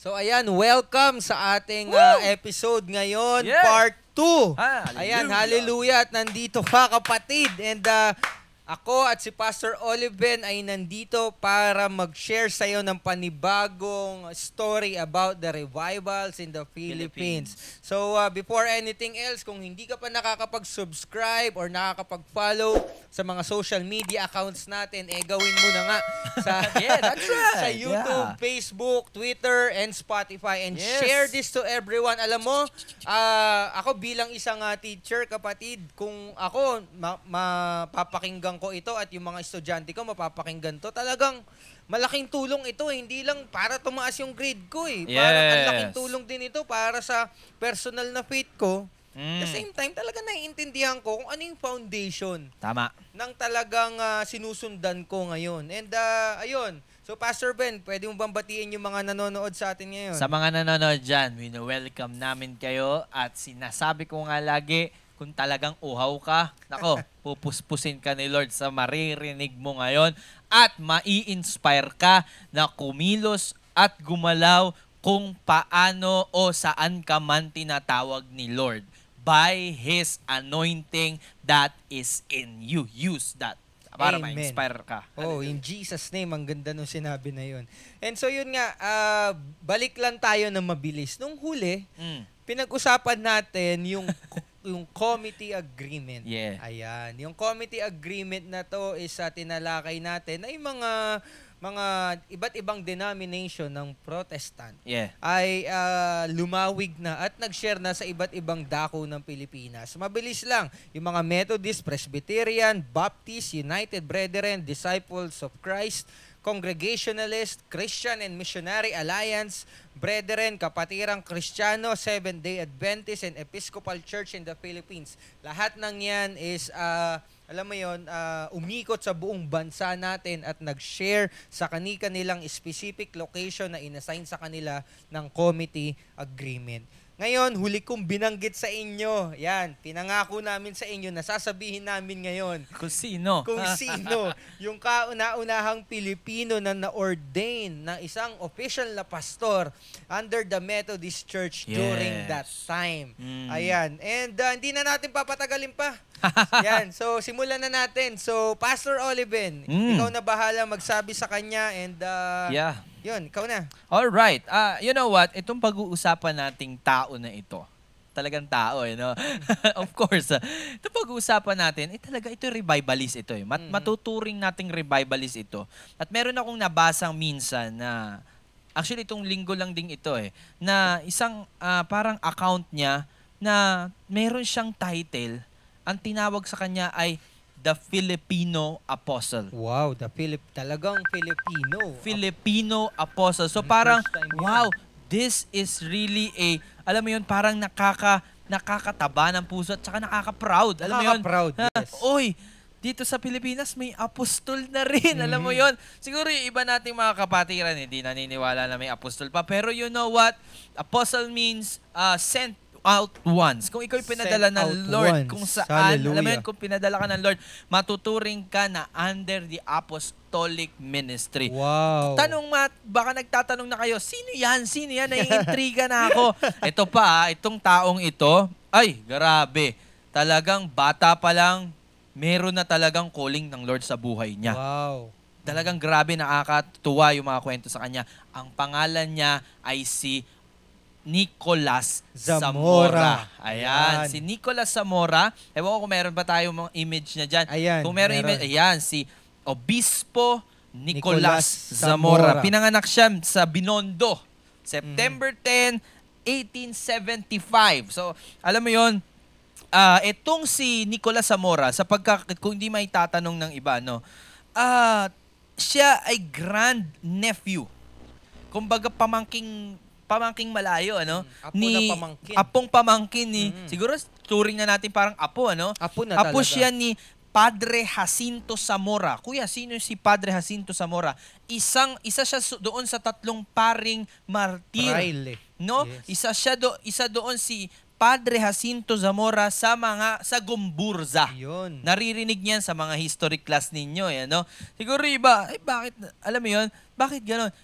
So ayan, welcome sa ating uh, episode ngayon, Yeah. part 2. Hallelujah. Ayan, hallelujah at nandito ka kapatid. And uh, ako at si Pastor Oliven ay nandito para mag-share sa iyo ng panibagong story about the revivals in the Philippines. So uh, before anything else, kung hindi ka pa nakakapag-subscribe or nakakapag-follow sa mga social media accounts natin, eh gawin mo na nga sa Yeah, that's right. sa YouTube, Yeah. Facebook, Twitter, and Spotify. And Yes. share this to everyone. Alam mo, ah, ako bilang isang ah, teacher, kapatid, kung ako ma- mapapakinggan ko ito at yung mga estudyante ko mapapakinggan to, talagang malaking tulong ito. eh. Hindi lang para tumaas yung grade ko eh. Parang ang Yes. laking tulong din ito para sa personal na faith ko. Mm. At the same time, talaga naiintindihan ko kung ano yung foundation Tama. ng talagang ah, sinusundan ko ngayon. And ah, ayun, so Pastor Ben, pwede mo bang batiin yung mga nanonood sa atin ngayon? Sa mga nanonood dyan, welcome namin kayo at sinasabi ko nga lagi, kung talagang uhaw ka, nako, pupuspusin ka ni Lord sa maririnig mo ngayon at mai-inspire ka na kumilos at gumalaw kung paano o saan ka man tinatawag ni Lord by His anointing that is in you. Use that para Amen. ma-inspire ka. Oh, in Jesus name, ang ganda nung sinabi na yun. And so yun nga, ah, balik lang tayo na mabilis. Nung huli, Mm. pinag-usapan natin yung yung committee agreement. Yeah. Ayan. Yung committee agreement na to is sa tinalakay natin ay mga mga iba't ibang denomination ng Protestant Yeah. ay ah, lumawig na at nag-share na sa iba't ibang dako ng Pilipinas. Mabilis lang, yung mga Methodist, Presbyterian, Baptist, United Brethren, Disciples of Christ, Congregationalist, Christian and Missionary Alliance, Brethren, Kapatirang Kristiyano, Seventh-day Adventist, and Episcopal Church in the Philippines. Lahat ng yan is, ah, alam mo yon umikot sa buong bansa natin at nag-share sa kanika nilang specific location na inassign sa kanila ng committee agreement. Ngayon, huli kong binanggit sa inyo. Yan, pinangako namin sa inyo na sasabihin namin ngayon Kung sino. kung sino yung kauna-unahang Pilipino na na-ordain na isang official na pastor under the Methodist Church during Yes. that time. Mm. Ayan. And uh, hindi na natin papatagalin pa. Yan. So, simulan na natin. So, Pastor Oliven, Mm. ikaw na bahala magsabi sa kanya and uh, Yeah. Yun, ikaw na. All right. Ah, you know what? Itong pag-uusapan nating tao na ito. Talagang tao, eh, no? of course. ah. Itong pag-uusapan natin, eh talaga ito revivalist ito eh. Mat- Mhm. Matuturing nating revivalist ito. At meron akong nabasang minsan na actually itong linggo lang ding ito eh na isang ah, parang account niya na meron siyang title. Ang tinawag sa kanya ay The Filipino Apostle. Wow, the Philip talagang Filipino. Filipino apostle. So parang, wow, this is really a, alam mo yun, parang nakaka, nakakataba ng puso at saka nakaka-proud. Alam mo yun? Nakaka-proud, yes. Oy, dito sa Pilipinas may apostol na rin. Alam mo Mhm. yon Siguro yung iba nating mga kapatiran, hindi naniniwala na may apostol pa. Pero you know what? Apostle means uh, sent out ones. Kung ikaw pinadala Sent ng Lord, ones. kung saan, alam mo Hallelujah. yun, kung pinadala ka ng Lord, matuturing ka na under the apostolic ministry. Wow. Tanong mat, baka nagtatanong na kayo, sino yan? Sino yan? Naiintriga na ako. ito pa, ah, itong taong ito, ay, grabe. Talagang bata pa lang, meron na talagang calling ng Lord sa buhay niya. Wow. Talagang grabe, nakakatuwa yung mga kwento sa kanya. Ang pangalan niya ay si Nicolas Zamora. Zamora. Ayan, Ayan. si Nicolas Zamora. Ewan ko kung meron ba tayo mga image niya dyan. Ayan, Kung meron, meron. image, ayan, si Obispo Nicolas Nicolas, Zamora. Zamora. Pinanganak siya sa Binondo, September 10, 1875. So, alam mo yon ah itong si Nicolas Zamora, sa pagka, kung hindi may tatanong ng iba, no, ah siya ay grand nephew. Kumbaga pamangking pamangking malayo ano Mm, apo na pamangkin. apong pamangkin ni Mm. siguro turing na natin parang apo ano Apo na Apo talaga. siya ni Padre Jacinto Zamora. Kuya, sino si Padre Jacinto Zamora? Isang isa siya doon sa tatlong paring martir. Fraile. No? Yes. Isa siya do isa doon si Padre Jacinto Zamora sa mga sa Gumburza. Yun. Naririnig niyan sa mga history class ninyo, eh, no? Siguro iba, ay bakit, alam mo yun, bakit ganon?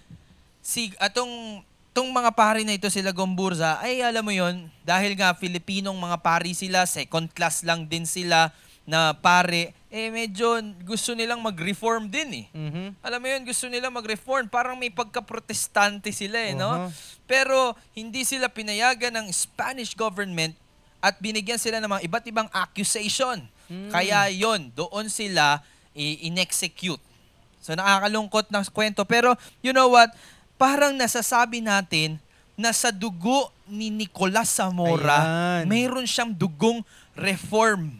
Si, atong itong mga pari na ito sila Gomburza, ay alam mo yon dahil nga Filipinong mga pari sila, second class lang din sila na pare, eh medyo gusto nilang mag-reform din eh. Mhm. Alam mo yun, gusto nilang mag-reform. Parang may pagka-protestante sila eh, no? Uh-huh. Pero hindi sila pinayagan ng Spanish government at binigyan sila ng mga iba't ibang accusation. Mm. Kaya yon doon sila i- in-execute. So nakakalungkot ng kwento. Pero you know what? Parang nasasabi natin na sa dugo ni Nicolas Zamora, Ayan. mayroon siyang dugong reform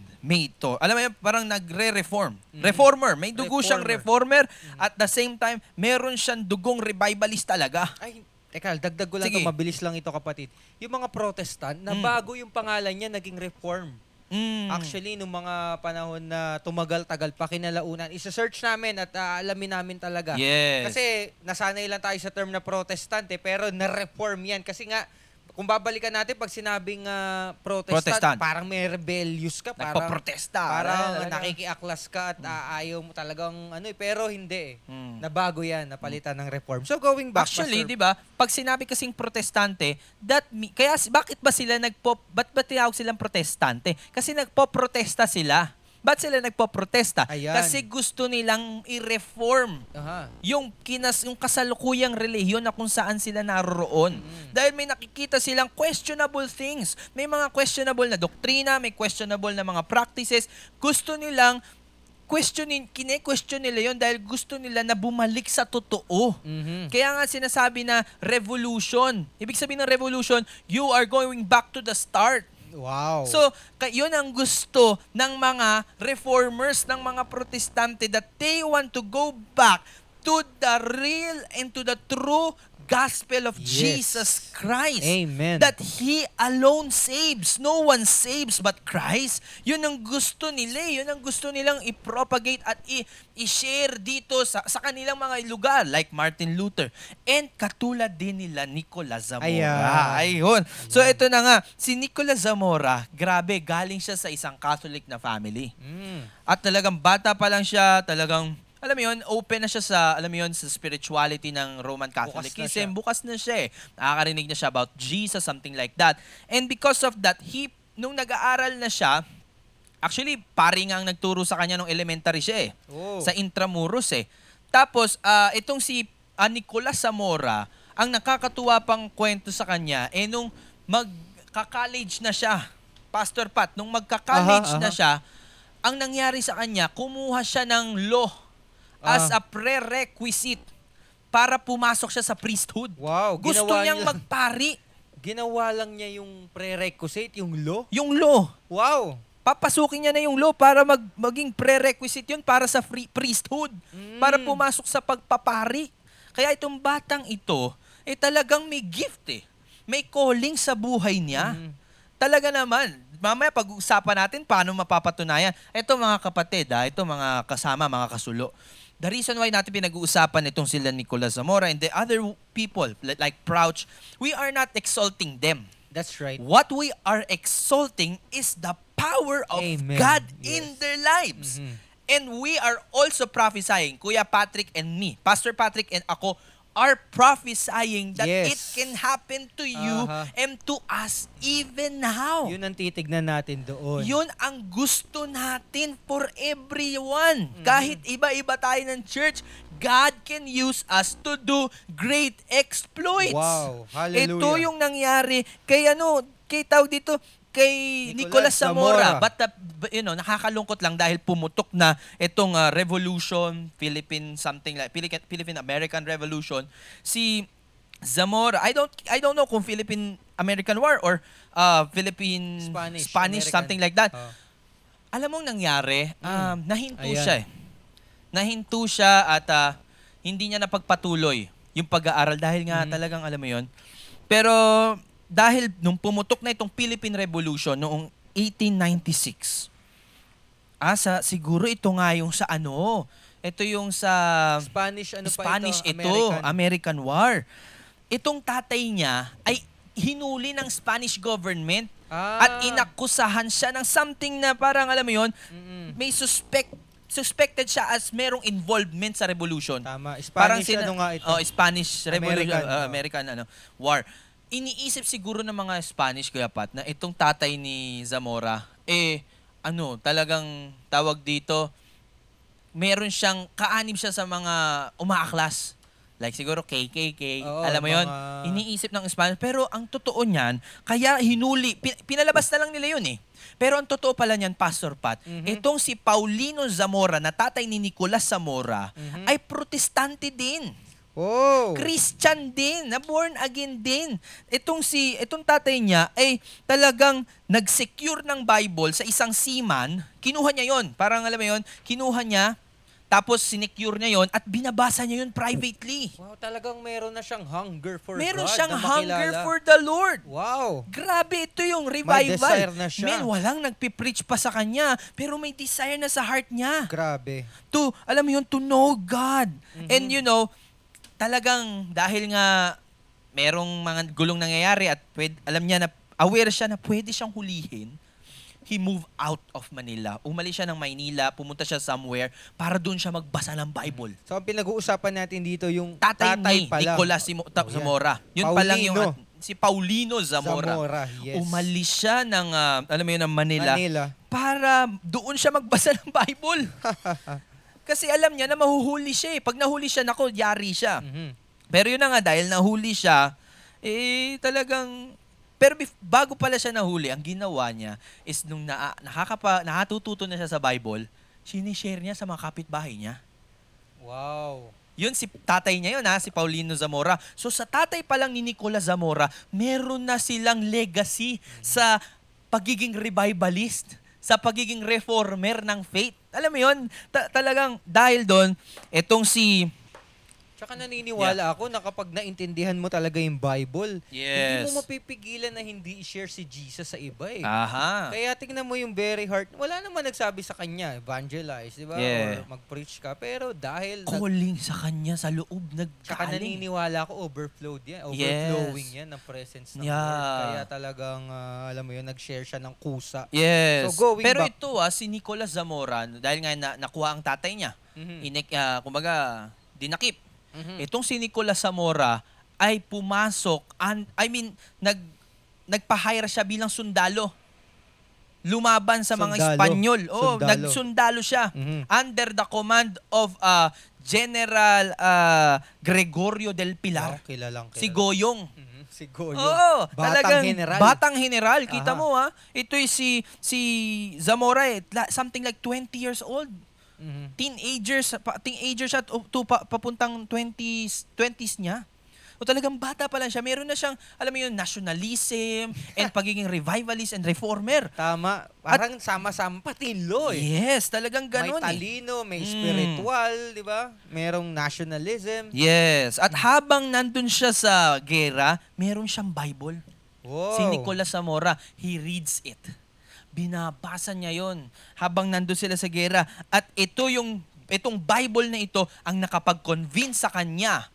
to. Alam mo yun, parang nagre-reform. Reformer. May dugo siyang Reformer. reformer. At the same time, meron siyang dugong revivalist talaga. Ay, teka, dagdag ko lang Sige. to, mabilis lang ito kapatid. Yung mga protestant, na Mm. bago yung pangalan niya, naging reform. Mm. Actually, nung mga panahon na tumagal-tagal pa kinalaunan, isa-search namin at ah, alamin namin talaga. Yes. Kasi nasanay lang tayo sa term na protestant eh, pero na-reform yan. Kasi nga, kung babalikan natin pag sinabing ah, protestant, Protestant. parang may rebellious ka. Parang, Nagpaprotesta. parang Ano, nakikiaklas ka at ah, ayaw mo talagang ano eh. Pero hindi eh. Mm. Nabago yan, napalitan ng reform. So going back, Actually, di ba, pag sinabi kasing protestante, that mi- kaya bakit ba sila nagpo ba't ba tinawag silang protestante? Kasi nagpo-protesta sila. Ba't sila nagpo-protesta? Ayan. Kasi gusto nilang i-reform Aha. yung kinas yung kasalukuyang relihiyon na kung saan sila naroroon. Dahil may nakikita silang questionable things. May mga questionable na doktrina, may questionable na mga practices. Gusto nilang questionin, kine-question nila yon dahil gusto nila na bumalik sa totoo. Mhm. Kaya nga sinasabi na revolution. Ibig sabihin ng revolution, you are going back to the start. Wow. So, yun ang gusto ng mga reformers, ng mga protestante that they want to go back to the real and to the true gospel of Yes. Jesus Christ. Amen. That He alone saves. No one saves but Christ. Yun ang gusto nila. eh. Yun ang gusto nilang i-propagate at i- i-share dito sa, sa kanilang mga lugar like Martin Luther. And katulad din nila Nicolas Zamora. Ayan. Ayun. So ito na nga, si Nicolas Zamora, grabe, galing siya sa isang Catholic na family. Mm. At talagang bata pa lang siya, talagang alam mo yun, open na siya sa, alam mo yun, sa spirituality ng Roman Catholicism. Bukas na siya eh. Nakakarinig na siya about Jesus, something like that. And because of that, he, nung nag-aaral na siya, actually, pari nga ang nagturo sa kanya nung elementary siya eh Oh. sa Intramuros eh. Tapos, ah, itong si ah, Nicolas Zamora, ang nakakatuwa pang kwento sa kanya, eh nung magka-college na siya, Pastor Pat, nung magka-college Aha, na aha. siya, ang nangyari sa kanya, kumuha siya ng law as Ah. a prerequisite para pumasok siya sa priesthood. Wow. Gusto ginawa niyang niya- magpari. Ginawa lang niya yung prerequisite, yung law. Yung law. Wow. papasukin niya na yung law para mag, maging prerequisite yun para sa free priesthood. Mm. Para pumasok sa pagpapari. Kaya itong batang ito, eh talagang may gift eh. May calling sa buhay niya. Mm. Talaga naman. Mamaya pag-uusapan natin paano mapapatunayan. Ito mga kapatid, ah, ito mga kasama, mga kasulo. The reason why natin pinag-uusapan itong sila Nicolas Zamora and the other people li- like Crouch, we are not exalting them. That's right. What we are exalting is the power of Amen. God Yes. in their lives. Mhm. And we are also prophesying, Kuya Patrick and me, Pastor Patrick and ako, are prophesying that Yes. it can happen to you Aha. and to us even now. Yun ang titignan natin doon. Yun ang gusto natin for everyone. Mm-hmm. Kahit iba-iba tayo ng church, God can use us to do great exploits. Wow. Hallelujah. Ito yung nangyari kay ano, kay tawag dito, kay Nicolas Nicolas Zamora. Zamora. But, uh, you know, nakakalungkot lang dahil pumutok na itong uh, revolution, Philippine something like Philippine, American Revolution. Si Zamora, I don't I don't know kung Philippine American War or uh, Philippine Spanish, Spanish American. something like that. Oh. Alam mong nangyari, um, nahinto Ayan. siya eh. Nahinto siya at ah, hindi niya napagpatuloy yung pag-aaral dahil nga Mhm. talagang alam mo yon. Pero dahil nung pumutok na itong Philippine Revolution noong 1896, asa siguro ito nga yung sa ano, ito yung sa Spanish ano Spanish pa ito? ito, American. American War. Itong tatay niya ay hinuli ng Spanish government Ah. at inakusahan siya ng something na parang alam mo yon Mm-mm. may suspect suspected siya as merong involvement sa revolution. Tama. Parang Spanish ano nga ito? Oh, Spanish Revolution, American, uh, oh. American ano, War. Iniisip siguro ng mga Spanish kuya Pat na itong tatay ni Zamora eh ano, talagang tawag dito meron siyang kaanib siya sa mga umaaklas. Like siguro KKK, Oo, alam mo 'yon? mga- Iniisip ng Spanish pero ang totoo niyan, kaya hinuli pin- pinalabas na lang nila 'yun eh. Pero ang totoo pala niyan, Pastor Pat, Mhm. itong si Paulino Zamora na tatay ni Nicolas Zamora Mhm. ay protestante din. Oh! Christian din, na born again din. Itong si itong tatay niya ay talagang nag-secure ng Bible sa isang seaman. Kinuha niya 'yon. Parang alam mo 'yon, kinuha niya tapos sinecure niya 'yon at binabasa niya 'yon privately. Wow, talagang meron na siyang hunger for Meron God siyang na hunger for the Lord. Wow! Grabe, ito yung May revival. desire na siya. Men, walang nagpipreach pa sa kanya, pero may desire na sa heart niya. Grabe. To, alam mo yun, to know God. Mhm. And you know, talagang dahil nga merong mga gulong nangyayari at pwed, alam niya na aware siya na pwede siyang hulihin, he moved out of Manila. Umalis siya ng Maynila, pumunta siya somewhere para doon siya magbasa ng Bible. So, ang pinag-uusapan natin dito yung Tatay, ni pala. Nicolas Simo- Ta- Oh, yan. Zamora. Yun pa lang yung Paulino. at- si Paulino Zamora. Zamora, yes. Umalis siya ng, ah, alam mo yun, ng Manila, Manila. para doon siya magbasa ng Bible. Kasi alam niya na mahuhuli siya eh. Pag nahuli siya, nako, yari siya. Mhm. Pero yun na nga, dahil nahuli siya, eh talagang... Pero bago pala siya nahuli, ang ginawa niya is nung na, nakakapa, nakatututo na siya sa Bible, sinishare niya sa mga kapitbahay niya. Wow. Yun si tatay niya yun ha, si Paulino Zamora. So sa tatay pa lang ni Nicola Zamora, meron na silang legacy sa pagiging revivalist, sa pagiging reformer ng faith. Alam mo yun, ta- talagang dahil doon, etong si Tsaka naniniwala ako na kapag naintindihan mo talaga yung Bible, hindi Yes. mo mapipigilan na hindi i-share si Jesus sa iba eh. Aha. Kaya tingnan mo yung very heart. Wala naman nagsabi sa kanya, evangelize, di ba? Yeah. Or mag-preach ka. Pero dahil nag- Calling sa kanya sa loob, tsaka nagkaling. naniniwala ako, overflowed yan. Yes. Overflowing yan ng presence ng Yeah. Lord. Kaya talagang, ah, alam mo yun, nag-share siya ng kusa. Yes. So, going Pero back- ito ah, si Nicolas Zamora, dahil nga na, nakuha ang tatay niya, Mhm. inek, ah, kumbaga, dinakip. Mhm. Itong si Nicolas Zamora ay pumasok, and, I mean, nag, nagpa-hire siya bilang sundalo. Lumaban sa mga Sundalo. Espanyol. Oh, Sundalo. nagsundalo siya. Mhm. Under the command of uh, General uh, Gregorio del Pilar. Wow, kilalang, Si kilalang. Goyong. Mhm. Si Goyo. Oo, Batang talagang general. Batang general. Kita Aha. mo ha. Ito'y si si Zamora eh, something like 20 years old. Mhm. Teenagers, pa, teenagers siya to, pa, papuntang 20s 20s niya. O talagang bata pa lang siya. Meron na siyang, alam mo yun, nationalism and pagiging revivalist and reformer. Tama. Parang sama-sama patilo eh. Yes, talagang ganun may eh. talino, may Mm. spiritual, di ba? Merong nationalism. Yes. At habang nandun siya sa gera, meron siyang Bible. Wow. Si Nicolas Zamora, he reads it. Binabasa niya yon habang nandun sila sa gera. At ito yung, itong Bible na ito ang nakapag-convince sa kanya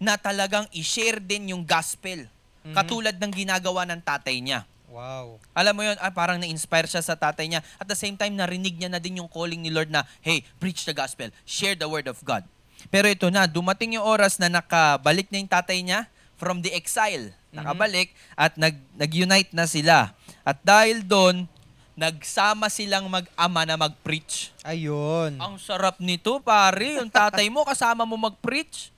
na talagang i-share din yung gospel. Mhm. Katulad ng ginagawa ng tatay niya. Wow. Alam mo yun, ah, parang na-inspire siya sa tatay niya. At the same time, narinig niya na din yung calling ni Lord na, hey, preach the gospel, share the word of God. Pero ito na, dumating yung oras na nakabalik na yung tatay niya from the exile. Nakabalik at nag, nag-unite na sila. At dahil doon, nagsama silang mag-ama na mag-preach. Ayun. Ang sarap nito, pare. Yung tatay mo, kasama mo mag-preach.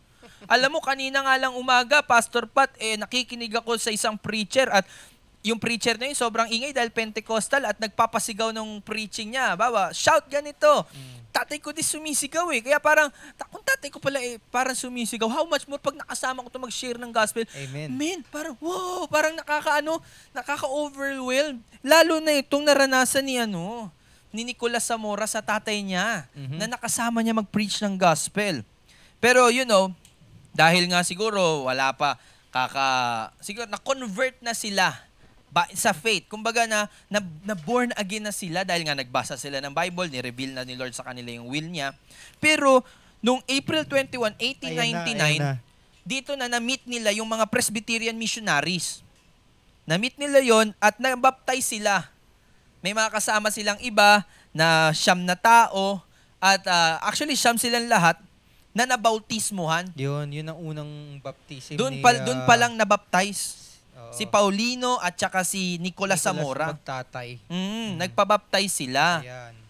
Alam mo, kanina nga lang umaga, Pastor Pat, eh, nakikinig ako sa isang preacher at yung preacher na yun sobrang ingay dahil Pentecostal at nagpapasigaw ng preaching niya. Bawa, shout ganito. Tatay ko di sumisigaw eh. Kaya parang, kung tatay ko pala eh, parang sumisigaw, how much more pag nakasama ko to mag-share ng gospel. Amen. Man, parang, wow, parang nakakaano, nakaka-overwhelm. Lalo na itong naranasan ni ano, ni Nicolas Zamora sa tatay niya, Mhm. na nakasama niya mag-preach ng gospel. Pero, you know, dahil nga siguro wala pa kaka siguro na-convert na sila ba, sa faith. Kumbaga na, na na born again na sila dahil nga nagbasa sila ng Bible, ni-reveal na ni Lord sa kanila yung will niya. Pero nung April 21, 1899, Ayan na, ayan na. dito na na-meet nila yung mga Presbyterian missionaries. Na-meet nila yon at na-baptize sila. May mga kasama silang iba na siyam na tao At ah, actually, siyam silang lahat na nabautismuhan. Yun, yun ang unang baptism Doon ni... pa, ah, doon pa lang nabaptize. Si Paulino at saka si Nicolas, Nicolas Zamora. Magtatay. Mm, nagpabaptize sila. Ayan.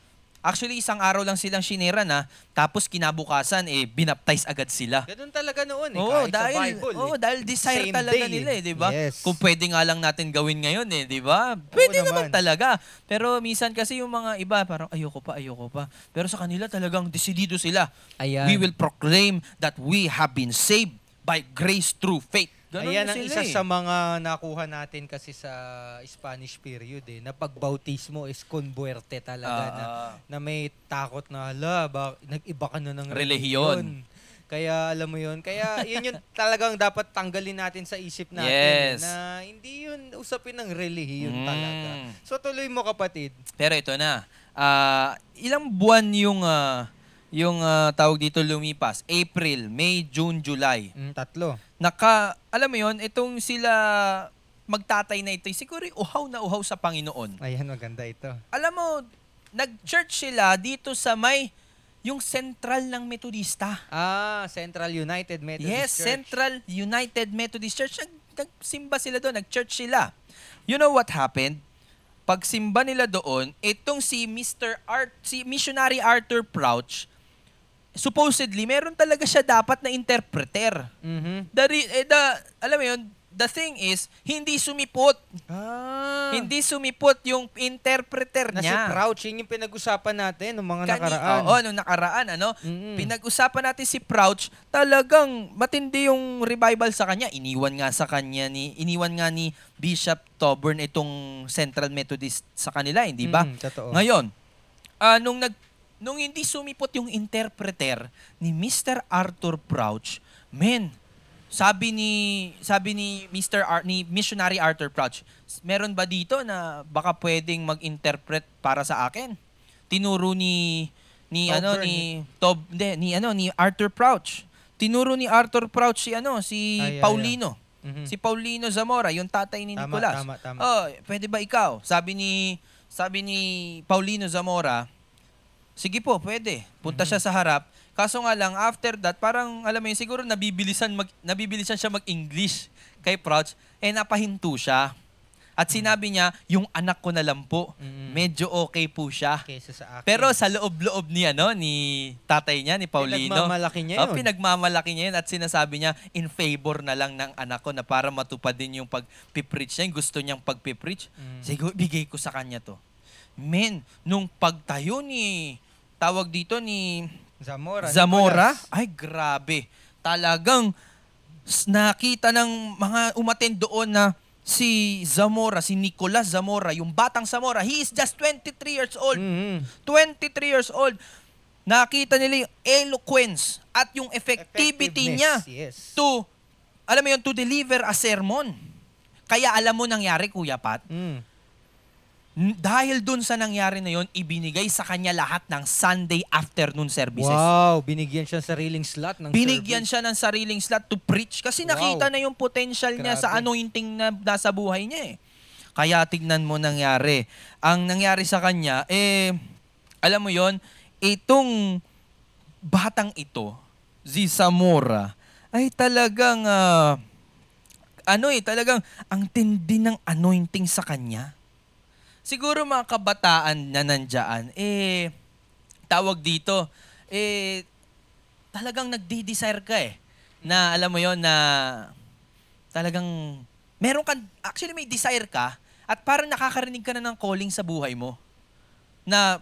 Actually, isang araw lang silang sinira na, tapos kinabukasan, eh, binaptize agad sila. Ganun talaga noon eh. Oo, kahit dahil, sa Bible oo, eh. dahil desire Same talaga day nila eh. eh, di ba? Yes. Kung pwede nga lang natin gawin ngayon eh, di ba? Pwede naman. naman. talaga. Pero minsan kasi yung mga iba, parang ayoko pa, ayoko pa. Pero sa kanila talagang desidido sila. Ayan. We will proclaim that we have been saved by grace through faith. Ganun Ayan na ang isa eh. sa mga nakuha natin kasi sa Spanish period eh, na pagbautismo is converte talaga Ah, na, ah. na may takot na hala, ba, nag-iba ka na ng Relihiyon. Kaya alam mo yun, kaya yun yung talagang dapat tanggalin natin sa isip natin Yes. na hindi yun usapin ng relihiyon Mm. talaga. So tuloy mo kapatid. Pero ito na. Ah, ilang buwan yung ah, yung ah, tawag dito lumipas? April, May, June, July. Mm, tatlo. Naka, alam mo yon itong sila magtatay na ito, siguro uhaw na uhaw sa Panginoon. Ayan, maganda ito. Alam mo, nag-church sila dito sa may yung central ng Metodista. Ah, Central United Methodist yes, Church. Central United Methodist Church. Nag, nagsimba sila doon, nag-church sila. You know what happened? Pagsimba nila doon, itong si Mr. Art, si Missionary Arthur Crouch, supposedly, meron talaga siya dapat na interpreter. Mhm. The, re- eh, the, alam mo yun, the thing is, hindi sumipot. Ah. Hindi sumipot yung interpreter na si niya. Crouch, yun yung pinag-usapan natin nung mga Kani- nakaraan. Oo, nung nakaraan, ano? Mm-mm. Pinag-usapan natin si Crouch, talagang matindi yung revival sa kanya. Iniwan nga sa kanya ni iniwan nga ni Bishop Toburn itong Central Methodist sa kanila, hindi ba? Mm, totoo. Ngayon, ah, nung nag nung hindi sumipot yung interpreter ni Mr. Arthur Crouch, men, sabi ni sabi ni Mr. Ar, ni Missionary Arthur Crouch, meron ba dito na baka pwedeng mag-interpret para sa akin? Tinuro ni ni Tob ano ni Tob hindi, ni ano ni Arthur Crouch. Tinuro ni Arthur Crouch si ano si Ay, ay, ay. Paulino. Mhm. Si Paulino Zamora, yung tatay ni Tama, Nicolas. tama, tama. Oh, pwede ba ikaw? Sabi ni sabi ni Paulino Zamora, sige po, pwede. Punta Mhm. siya sa harap. Kaso nga lang after that, parang alam mo yun, siguro nabibilisan mag nabibilisan siya mag-English kay Crouch, eh napahinto siya. At sinabi niya, yung anak ko na lang po, Mhm. medyo okay po siya. Kesa sa akin. Pero sa loob-loob ni ano ni tatay niya ni Paulino. Pinagmamalaki niya Oh, yun. pinagmamalaki niya yun at sinasabi niya in favor na lang ng anak ko na para matupad din yung pagpipreach niya, yung gusto niyang pagpipreach. Mm. Siguro bigay ko sa kanya to. Men, nung pagtayo ni tawag dito ni Zamora. Zamora, Nicolas. ay grabe. Talagang nakita ng mga umaten doon na si Zamora, si Nicolas Zamora, yung batang Zamora, he is just 23 years old. Mhm. 23 years old. Nakita nila yung eloquence at yung effectivity niya Yes. to, alam mo yun, to deliver a sermon. Kaya alam mo nangyari, Kuya Pat, Mm. Dahil dun sa nangyari na yon ibinigay sa kanya lahat ng Sunday afternoon services. Wow, binigyan siya ng sariling slot ng Binigyan service. siya ng sariling slot to preach kasi Wow. nakita na yung potential niya sa Grabe. anointing na nasa buhay niya eh. Kaya tignan mo nangyari. Ang nangyari sa kanya, eh, alam mo yon itong batang ito, si Zamora, ay talagang, ah, ano eh, talagang ang tindi ng anointing sa kanya. Siguro mga kabataan na nandyan, eh, tawag dito, eh, talagang nagdi-desire ka eh. Na alam mo yon na talagang meron ka, actually may desire ka at parang nakakarinig ka na ng calling sa buhay mo na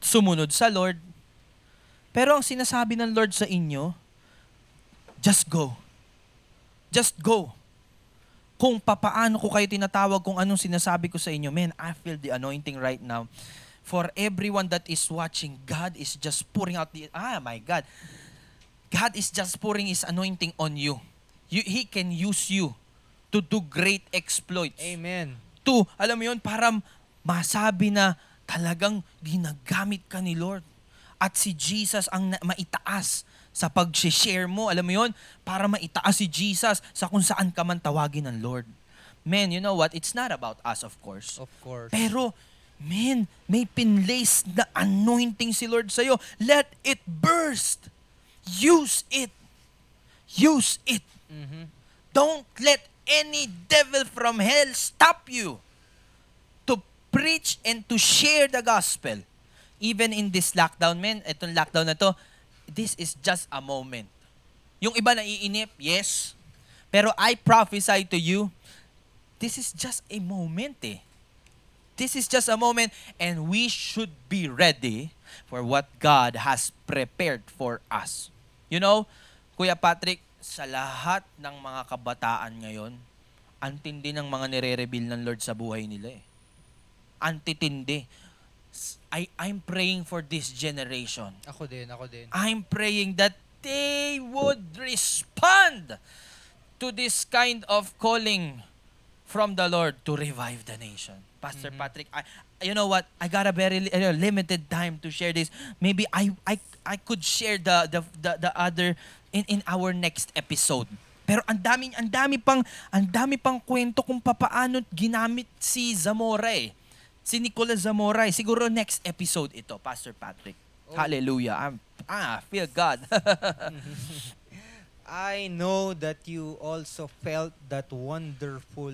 sumunod sa Lord. Pero ang sinasabi ng Lord sa inyo, just go. Just go. Kung papaano ko kayo tinatawag, kung anong sinasabi ko sa inyo, man, I feel the anointing right now. For everyone that is watching, God is just pouring out the, ah, my God. God is just pouring His anointing on you. you he can use you to do great exploits Amen. to, alam mo yun, para masabi na talagang ginagamit ka ni Lord. At si Jesus ang na- maitaas sa pag-share mo, alam mo yun, para maitaas si Jesus sa kung saan ka man tawagin ng Lord. Man, you know what? It's not about us, of course. Of course. Pero, Man, may pinlace na anointing si Lord sa'yo. Let it burst. Use it. Use it. Mhm. Don't let any devil from hell stop you to preach and to share the gospel. Even in this lockdown, man, itong lockdown na to, this is just a moment. Yung iba naiinip, yes. Pero I prophesy to you, this is just a moment eh. This is just a moment and we should be ready for what God has prepared for us. You know, Kuya Patrick, sa lahat ng mga kabataan ngayon, antindi ng mga nire-reveal ng Lord sa buhay nila eh. Antitindi. I, I'm praying for this generation. Ako din, ako din. I'm praying that they would respond to this kind of calling from the Lord to revive the nation. Pastor Mhm. Patrick, I, you know what? I got a very uh, limited time to share this. Maybe I I I could share the the the, the other in in our next episode. Pero ang dami ang dami pang ang dami pang kwento kung papaano ginamit si Zamora eh. Si Nicolas Zamora eh. Siguro next episode ito, Pastor Patrick. Oh. Hallelujah. I'm ah, feel God. I know that you also felt that wonderful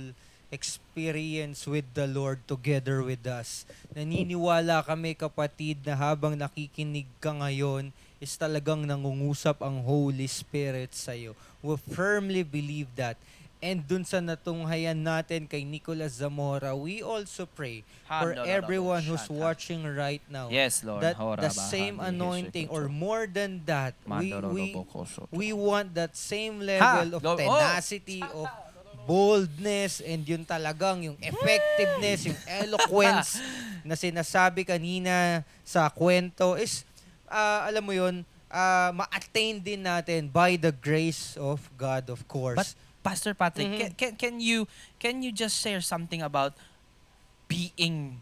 experience with the Lord together with us. Naniniwala kami kapatid na habang nakikinig ka ngayon is talagang nangungusap ang Holy Spirit sa iyo. We firmly believe that. And dun sa natunghayan natin kay Nicolas Zamora, we also pray for everyone who's watching right now yes, Lord. that the same anointing or more than that we, we we want that same level of oh. tenacity of boldness and yun talagang yung effectiveness yung eloquence na sinasabi kanina sa kwento is ah, alam mo yun ah, ma-attain din natin by the grace of God of course. But Pastor Patrick, Mhm. can, can can you can you just share something about being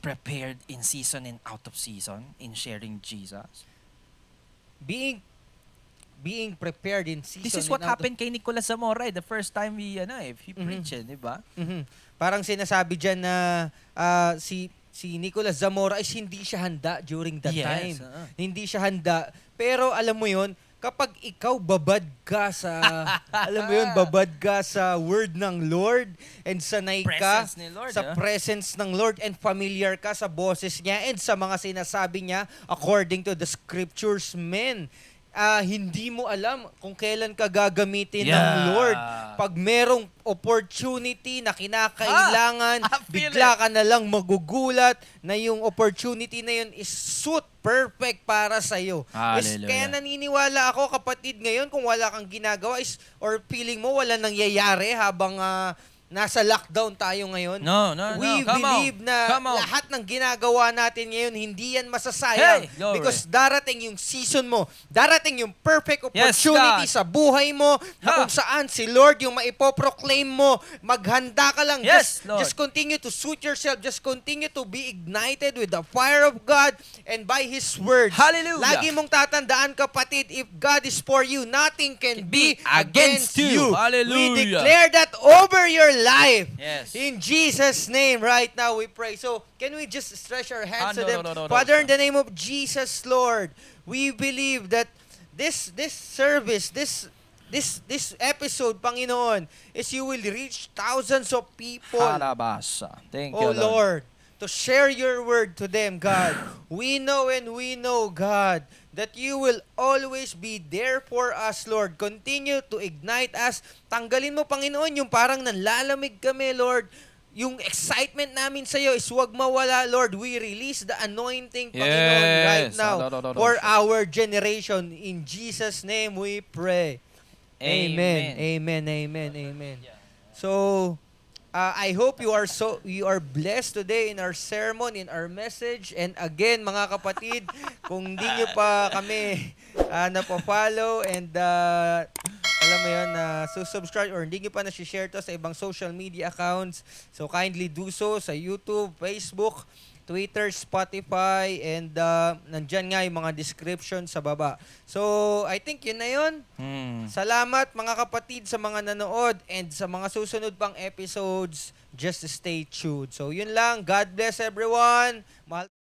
prepared in season and out of season in sharing Jesus? being being prepared in season This is what out of- happened kay Nicolas Zamora eh, the first time he ano eh, he Mhm. preached, eh, di ba? Mhm. Parang sinasabi dyan na ah, si si Nicolas Zamora is hindi siya handa during that Yes, time. oo. Hindi siya handa. Pero alam mo yon kapag ikaw babad ka sa, alam mo yon babad ka sa word ng Lord and sanay ka Presence ni Lord. sa ah. presence ng Lord and familiar ka sa boses niya and sa mga sinasabi niya according to the scriptures, men, ah, hindi mo alam kung kailan ka gagamitin ng Yeah. Lord. Pag merong opportunity na kinakailangan, Ah, I feel bigla ka na lang magugulat na yung opportunity na yun is suit perfect para sa iyo. Hallelujah. Kaya naniniwala ako kapatid ngayon kung wala kang ginagawa is or feeling mo wala nangyayari habang ah, nasa lockdown tayo ngayon. No, no, no. We Come believe on. na Come on. lahat ng ginagawa natin ngayon, hindi yan masasayang. Hey, glory. because darating yung season mo, darating yung perfect Yes, opportunity God. sa buhay mo, na Ha. kung saan si Lord yung maipoproclaim mo, maghanda ka lang. Yes, just, Lord. just continue to suit yourself. Just continue to be ignited with the fire of God and by His words. Hallelujah. Lagi mong tatandaan, kapatid, if God is for you, nothing can Can be be against against you. you. Hallelujah. We declare that over your life. Yes. In Jesus' name, right now we pray. So, can we just stretch our hands Ah, to no, them? no, no, no, no, Father, in the name of Jesus, Lord, we believe that this this service, this this this episode, Panginoon, is you will reach thousands of people. Harabasa. Thank Oh you, Lord, Lord. To share your word to them, God. we know and we know, God, that you will always be there for us, Lord. Continue to ignite us. Tanggalin mo, Panginoon, yung parang nanlalamig kami, Lord. Yung excitement namin sa iyo is wag mawala, Lord. We release the anointing, Panginoon, right Yes. now no, no, no, for our generation. In Jesus' name we pray. Amen. Amen. Amen. Amen. So, uh, I hope you are so you are blessed today in our sermon, in our message. And again, mga kapatid, kung hindi nyo pa kami uh, napafollow and uh, alam mo yun, na subscribe or hindi nyo pa na-share to sa ibang social media accounts. So, kindly do so sa YouTube, Facebook, Twitter, Spotify, and uh, nandyan nga yung mga description sa baba. So, I think yun na yun. Hmm. Salamat mga kapatid sa mga nanood and sa mga susunod pang episodes, just stay tuned. So, yun lang. God bless everyone. Mahal